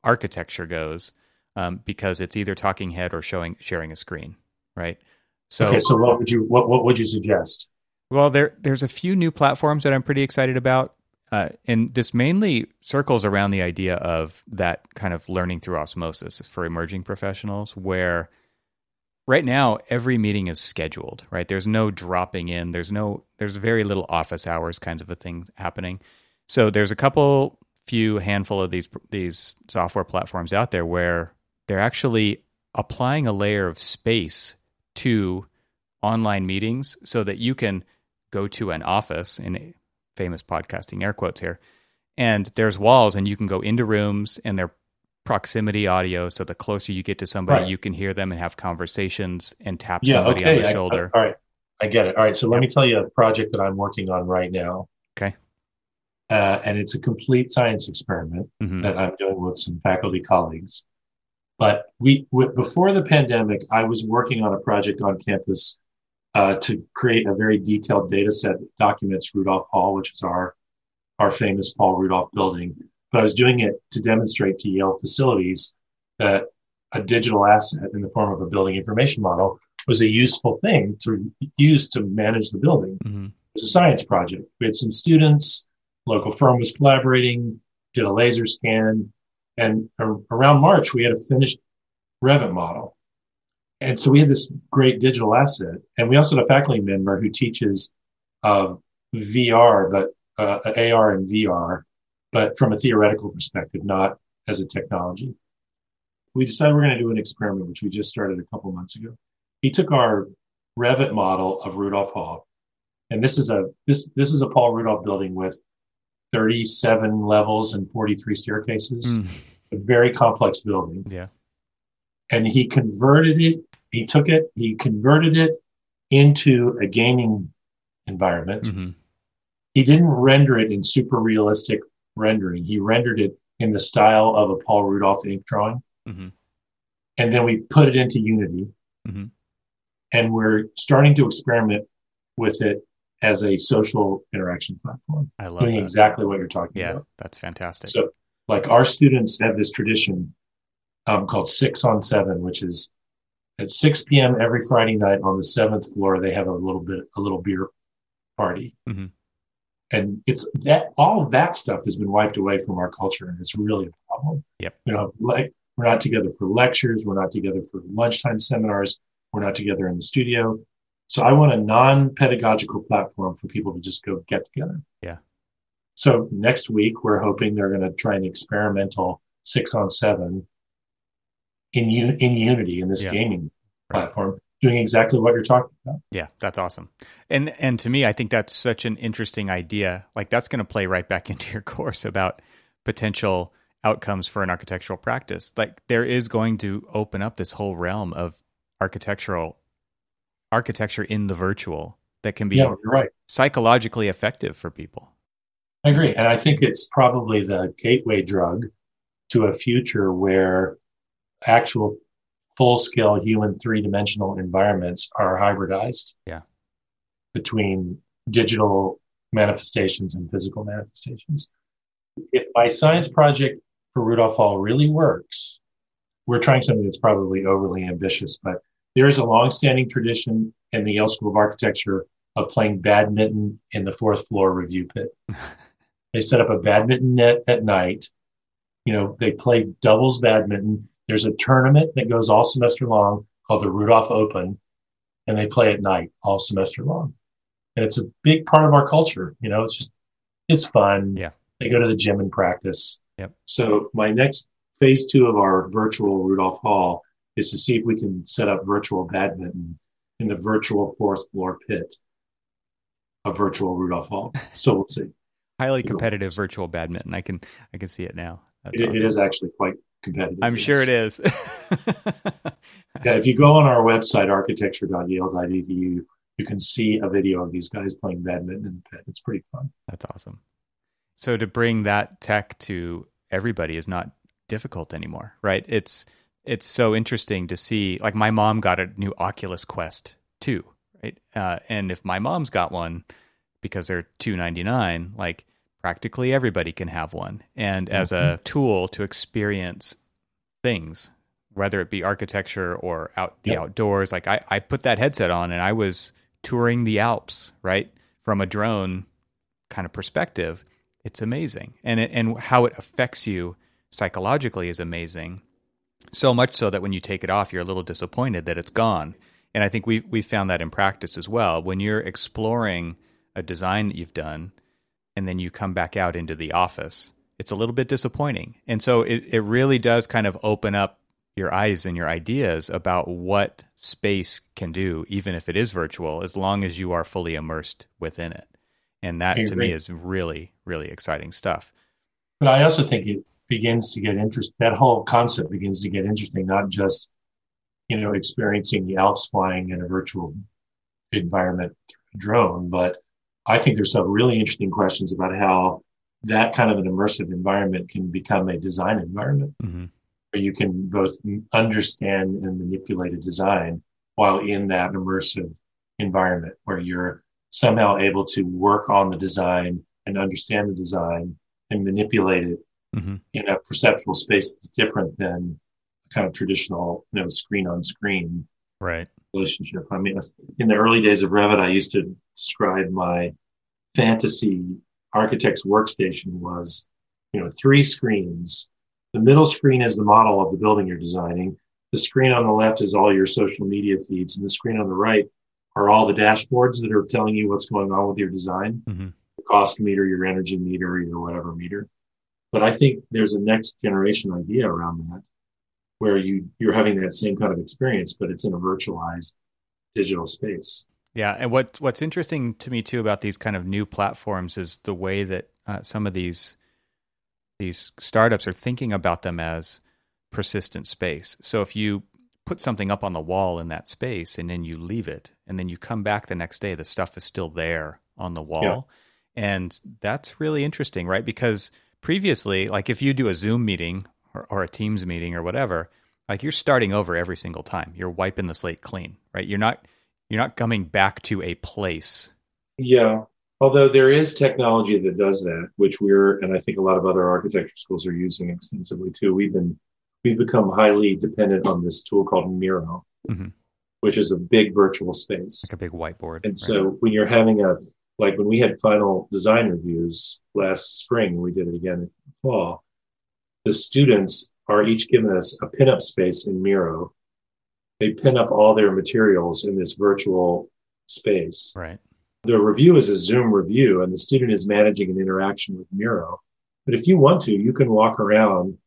architecture goes, um, because it's either talking head or showing sharing a screen, right? So Okay, so what would you what what would you suggest? Well, there there's a few new platforms that I'm pretty excited about. Uh, and this mainly circles around the idea of that kind of learning through osmosis for emerging professionals, where right now every meeting is scheduled. Right, there's no dropping in. There's no. There's very little office hours kinds of a thing happening. So there's a couple, few handful of these these software platforms out there where they're actually applying a layer of space to online meetings so that you can go to an office in famous podcasting air quotes here. And there's walls, and you can go into rooms, and they're proximity audio. So the closer you get to somebody, right. you can hear them and have conversations and tap yeah, somebody okay. on the shoulder. I, I, all right. I get it. All right. So let yep. me tell you a project that I'm working on right now. Okay. Uh, and it's a complete science experiment mm-hmm. that I'm doing with some faculty colleagues. But we, w- before the pandemic, I was working on a project on campus uh, to create a very detailed data set that documents Rudolph Hall, which is our, our famous Paul Rudolph building. But I was doing it to demonstrate to Yale facilities that a digital asset in the form of a building information model was a useful thing to use to manage the building. Mm-hmm. It was a science project. We had some students, local firm was collaborating, did a laser scan, and around March we had a finished Revit model and so we had this great digital asset, and we also had a faculty member who teaches uh, VR, but uh, AR and VR, but from a theoretical perspective, not as a technology. We decided we're going to do an experiment, which we just started a couple months ago. He took our Revit model of Rudolph Hall, and this is a this this is a Paul Rudolph building with 37 levels and 43 staircases, mm. a very complex building. Yeah and he converted it. He took it, he converted it into a gaming environment. Mm-hmm. He didn't render it in super realistic rendering. He rendered it in the style of a Paul Rudolph ink drawing. Mm-hmm. And then we put it into Unity. Mm-hmm. And we're starting to experiment with it as a social interaction platform. I love doing that. exactly what you're talking yeah, about. Yeah, that's fantastic. So, like our students have this tradition um, called Six on Seven, which is at 6 p.m. every Friday night on the seventh floor. They have a little bit, a little beer party. Mm-hmm. And it's that all of that stuff has been wiped away from our culture, and it's really a problem. Yep. You know, like we're not together for lectures, we're not together for lunchtime seminars, we're not together in the studio. So I want a non-pedagogical platform for people to just go get together. Yeah. So next week we're hoping they're going to try an experimental six on seven in in Unity in this yeah. gaming platform, doing exactly what you're talking about. Yeah, that's awesome. And and to me, I think that's such an interesting idea. Like that's going to play right back <laughs> into your course about potential outcomes for an architectural practice. Like there is going to open up this whole realm of architectural architecture in the virtual that can be yeah, right. psychologically effective for people. I agree. And I think it's probably the gateway drug to a future where actual full scale human three dimensional environments are hybridized. Yeah. Between digital manifestations and physical manifestations. If my science project for Rudolph Hall really works, we're trying something that's probably overly ambitious, but there is a long-standing tradition in the Yale School of Architecture of playing badminton in the fourth floor review pit. <laughs> they set up a badminton net at night. You know, they play doubles badminton. There's a tournament that goes all semester long called the Rudolph Open, and they play at night all semester long. And it's a big part of our culture. You know, it's just, it's fun. Yeah. They go to the gym and practice. Yep. So my next phase two of our virtual Rudolph Hall is to see if we can set up virtual badminton in the virtual fourth floor pit of virtual Rudolph Hall. So we'll see. <laughs> Highly competitive virtual badminton. I can I can see it now. It, awesome. it is actually quite competitive. I'm sure it is. <laughs> yeah, if you go on our website, architecture.yale.edu, you can see a video of these guys playing badminton in the pit. It's pretty fun. That's awesome. So to bring that tech to everybody is not difficult anymore, right? It's it's so interesting to see. Like my mom got a new Oculus Quest 2, right? Uh, and if my mom's got one because they're two ninety nine, like practically everybody can have one. And as a mm-hmm. tool to experience things, whether it be architecture or out the yep. outdoors, like I, I put that headset on and I was touring the Alps, right, from a drone kind of perspective. It's amazing, and it, and how it affects you psychologically is amazing. So much so that when you take it off, you're a little disappointed that it's gone. And I think we we found that in practice as well. When you're exploring a design that you've done, and then you come back out into the office, it's a little bit disappointing. And so it, it really does kind of open up your eyes and your ideas about what space can do, even if it is virtual, as long as you are fully immersed within it. And that to me is really, really exciting stuff. But I also think it begins to get interesting. That whole concept begins to get interesting, not just, you know, experiencing the Alps flying in a virtual environment drone, but I think there's some really interesting questions about how that kind of an immersive environment can become a design environment mm-hmm. where you can both understand and manipulate a design while in that immersive environment where you're somehow able to work on the design and understand the design and manipulate it mm-hmm. in a perceptual space that's different than kind of traditional, you know, screen on screen right relationship. I mean, in the early days of Revit, I used to describe my fantasy architect's workstation was, you know, three screens. The middle screen is the model of the building you're designing. The screen on the left is all your social media feeds, and the screen on the right are all the dashboards that are telling you what's going on with your design, mm-hmm. your cost meter, your energy meter, your whatever meter. But I think there's a next generation idea around that where you, you're having that same kind of experience, but it's in a virtualized digital space. Yeah, and what what's interesting to me too about these kind of new platforms is the way that uh, some of these these startups are thinking about them as persistent space. So if you put something up on the wall in that space and then you leave it and then you come back the next day the stuff is still there on the wall. Yeah. And that's really interesting, right? Because previously, like if you do a Zoom meeting or, or a Teams meeting or whatever, like you're starting over every single time. You're wiping the slate clean, right? You're not you're not coming back to a place. Yeah. Although there is technology that does that, which we're and I think a lot of other architecture schools are using extensively too. We've been we've become highly dependent on this tool called Miro, mm-hmm. which is a big virtual space. Like a big whiteboard. And right? so when you're having a like when we had final design reviews last spring, we did it again in the fall, the students are each given us a pinup space in Miro. They pin up all their materials in this virtual space. Right. The review is a Zoom review, and the student is managing an interaction with Miro. But if you want to, you can walk around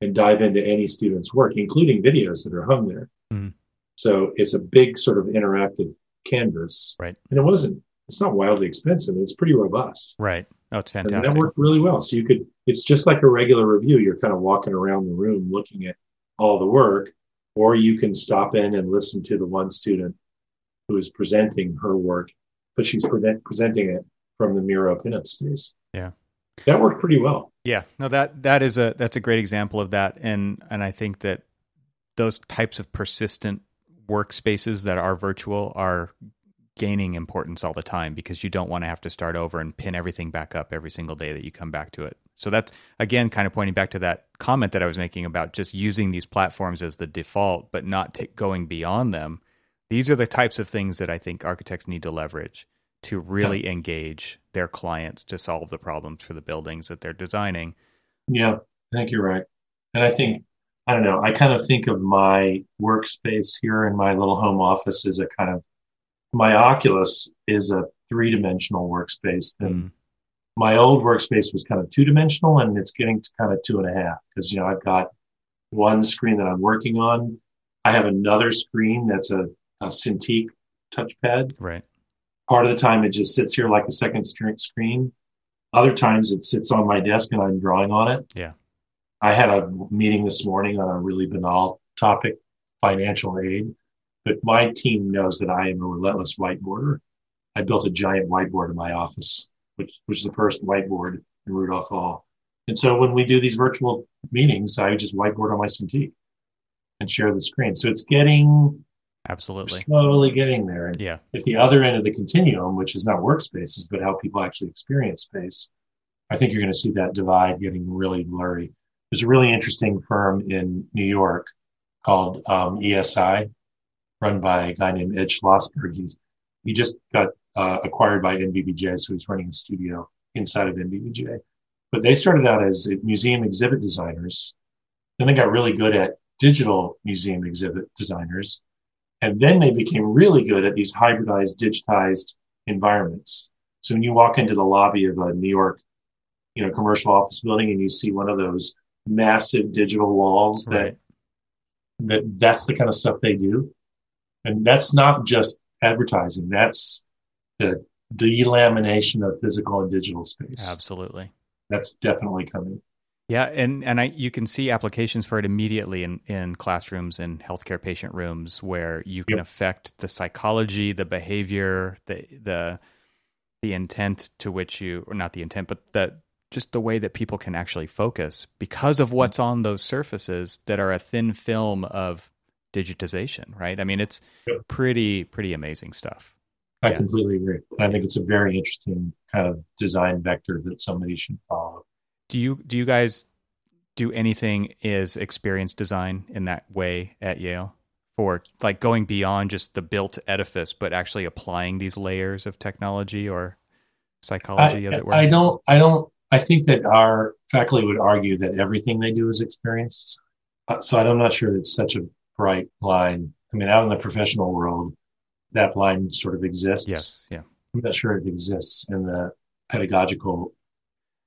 and dive into any student's work, including videos that are hung there. Mm. So it's a big sort of interactive canvas. Right. And it wasn't it's not wildly expensive. It's pretty robust. Right. Oh, it's fantastic. And that worked really well. So you could, it's just like a regular review. You're kind of walking around the room looking at all the work, or you can stop in and listen to the one student who is presenting her work, but she's pre- presenting it from the Miro pinup space. Yeah. That worked pretty well. Yeah. No, that, that is a, that's a great example of that. And, and I think that those types of persistent workspaces that are virtual are gaining importance all the time because you don't want to have to start over and pin everything back up every single day that you come back to it. So that's again kind of pointing back to that comment that I was making about just using these platforms as the default, but not t- going beyond them. These are the types of things that I think architects need to leverage to really yeah. engage their clients to solve the problems for the buildings that they're designing. Yeah, I think you're right. And I think, I don't know, I kind of think of my workspace here in my little home office as a kind of, my Oculus is a three dimensional workspace. And mm. my old workspace was kind of two dimensional and it's getting to kind of two and a half because, you know, I've got one screen that I'm working on. I have another screen that's a, a Cintiq touchpad. Right. Part of the time it just sits here like a second screen. Other times it sits on my desk and I'm drawing on it. Yeah. I had a meeting this morning on a really banal topic, financial aid, but my team knows that I am a relentless whiteboarder. I built a giant whiteboard in my office, which, was the first whiteboard in Rudolph Hall. And so when we do these virtual meetings, I just whiteboard on my Cintiq and share the screen. So it's getting Absolutely. Slowly getting there. And yeah. At the other end of the continuum, which is not workspaces, but how people actually experience space, I think you're going to see that divide getting really blurry. There's a really interesting firm in New York called um, ESI, run by a guy named Ed Schlossberg. He's he just got uh, acquired by NBBJ, so he's running a studio inside of NBBJ. But they started out as museum exhibit designers. Then they got really good at digital museum exhibit designers. And then they became really good at these hybridized, digitized environments. So when you walk into the lobby of a New York, you know, commercial office building and you see one of those massive digital walls right. that, that that's the kind of stuff they do. And that's not just advertising. That's the delamination of physical and digital space. Absolutely. That's definitely coming. Yeah, and and I you can see applications for it immediately in in classrooms and healthcare patient rooms where you can yep. affect the psychology, the behavior, the the the intent to which you or not the intent, but the just the way that people can actually focus because of what's on those surfaces that are a thin film of digitization, right? I mean, it's pretty pretty amazing stuff. I yeah. completely agree. I think it's a very interesting kind of design vector that somebody should follow do you do you guys do anything is experience design in that way at Yale for like going beyond just the built edifice, but actually applying these layers of technology or psychology, I, as it were? I don't. I don't. I think that our faculty would argue that everything they do is experience. Uh, so I'm not sure it's such a bright line. I mean, out in the professional world, that line sort of exists. Yes. Yeah. I'm not sure it exists in the pedagogical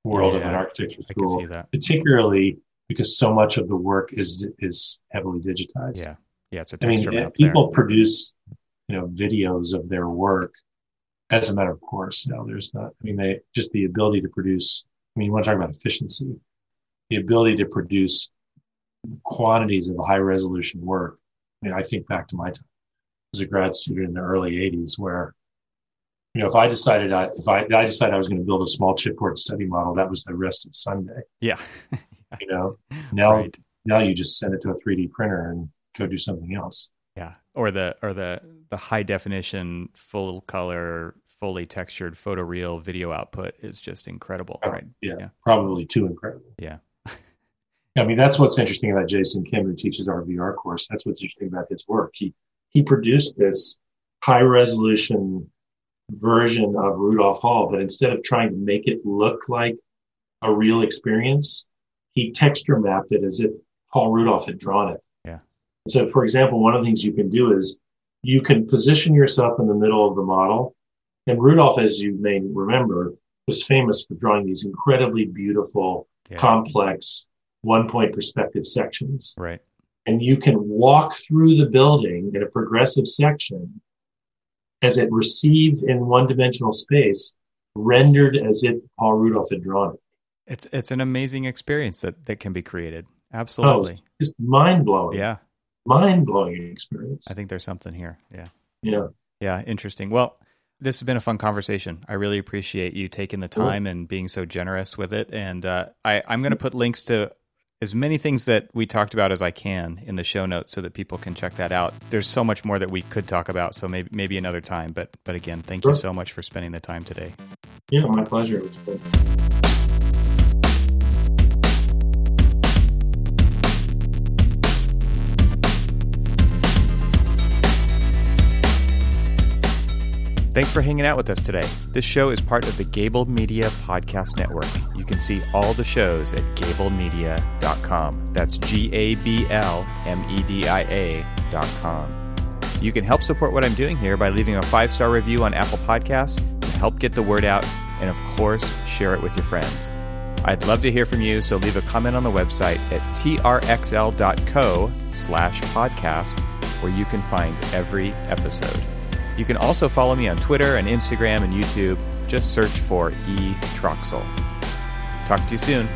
world yeah, of an architecture school, particularly because so much of the work is is heavily digitized. Yeah, yeah, it's a I mean, people there. produce you know videos of their work as a matter of course. Now, there's not. I mean, they just the ability to produce. I mean, you want to talk about efficiency, the ability to produce quantities of high resolution work. I mean, I think back to my time as a grad student in the early '80s, where you know, if I decided I, if I, I decided I was going to build a small chipboard study model, that was the rest of Sunday. Yeah. <laughs> you know, now, right. now you just send it to a 3D printer and go do something else. Yeah. Or the, or the, the high definition, full color, fully textured photoreal video output is just incredible. Oh, right. Yeah, yeah. Probably too incredible. Yeah. I mean, that's what's interesting about Jason Kim, who teaches our VR course. That's what's interesting about his work. He, he produced this high resolution version of Rudolph Hall, but instead of trying to make it look like a real experience, he texture mapped it as if Paul Rudolph had drawn it. Yeah. So, for example, one of the things you can do is you can position yourself in the middle of the model. And Rudolph, as you may remember, was famous for drawing these incredibly beautiful, yeah. complex, one point perspective sections. Right. And you can walk through the building in a progressive section as it recedes in one dimensional space, rendered as if Paul Rudolph had drawn it. It's it's an amazing experience that, that can be created. Absolutely. Oh, just mind blowing. Yeah. Mind blowing experience. I think there's something here. Yeah. Yeah. Yeah. Interesting. Well, this has been a fun conversation. I really appreciate you taking the time and being so generous with it. And uh, I, I'm going to put links to as many things that we talked about as I can in the show notes so that people can check that out. There's so much more that we could talk about, so maybe maybe another time. But but again, thank sure. you so much for spending the time today. Yeah, my pleasure. Thanks for hanging out with us today. This show is part of the Gable Media Podcast Network. You can see all the shows at gablemedia.com. That's G A B L M E D I A.com. You can help support what I'm doing here by leaving a five star review on Apple Podcasts and help get the word out, and of course, share it with your friends. I'd love to hear from you, so leave a comment on the website at trxl.co slash podcast, where you can find every episode. You can also follow me on Twitter and Instagram and YouTube. Just search for E. Troxel. Talk to you soon.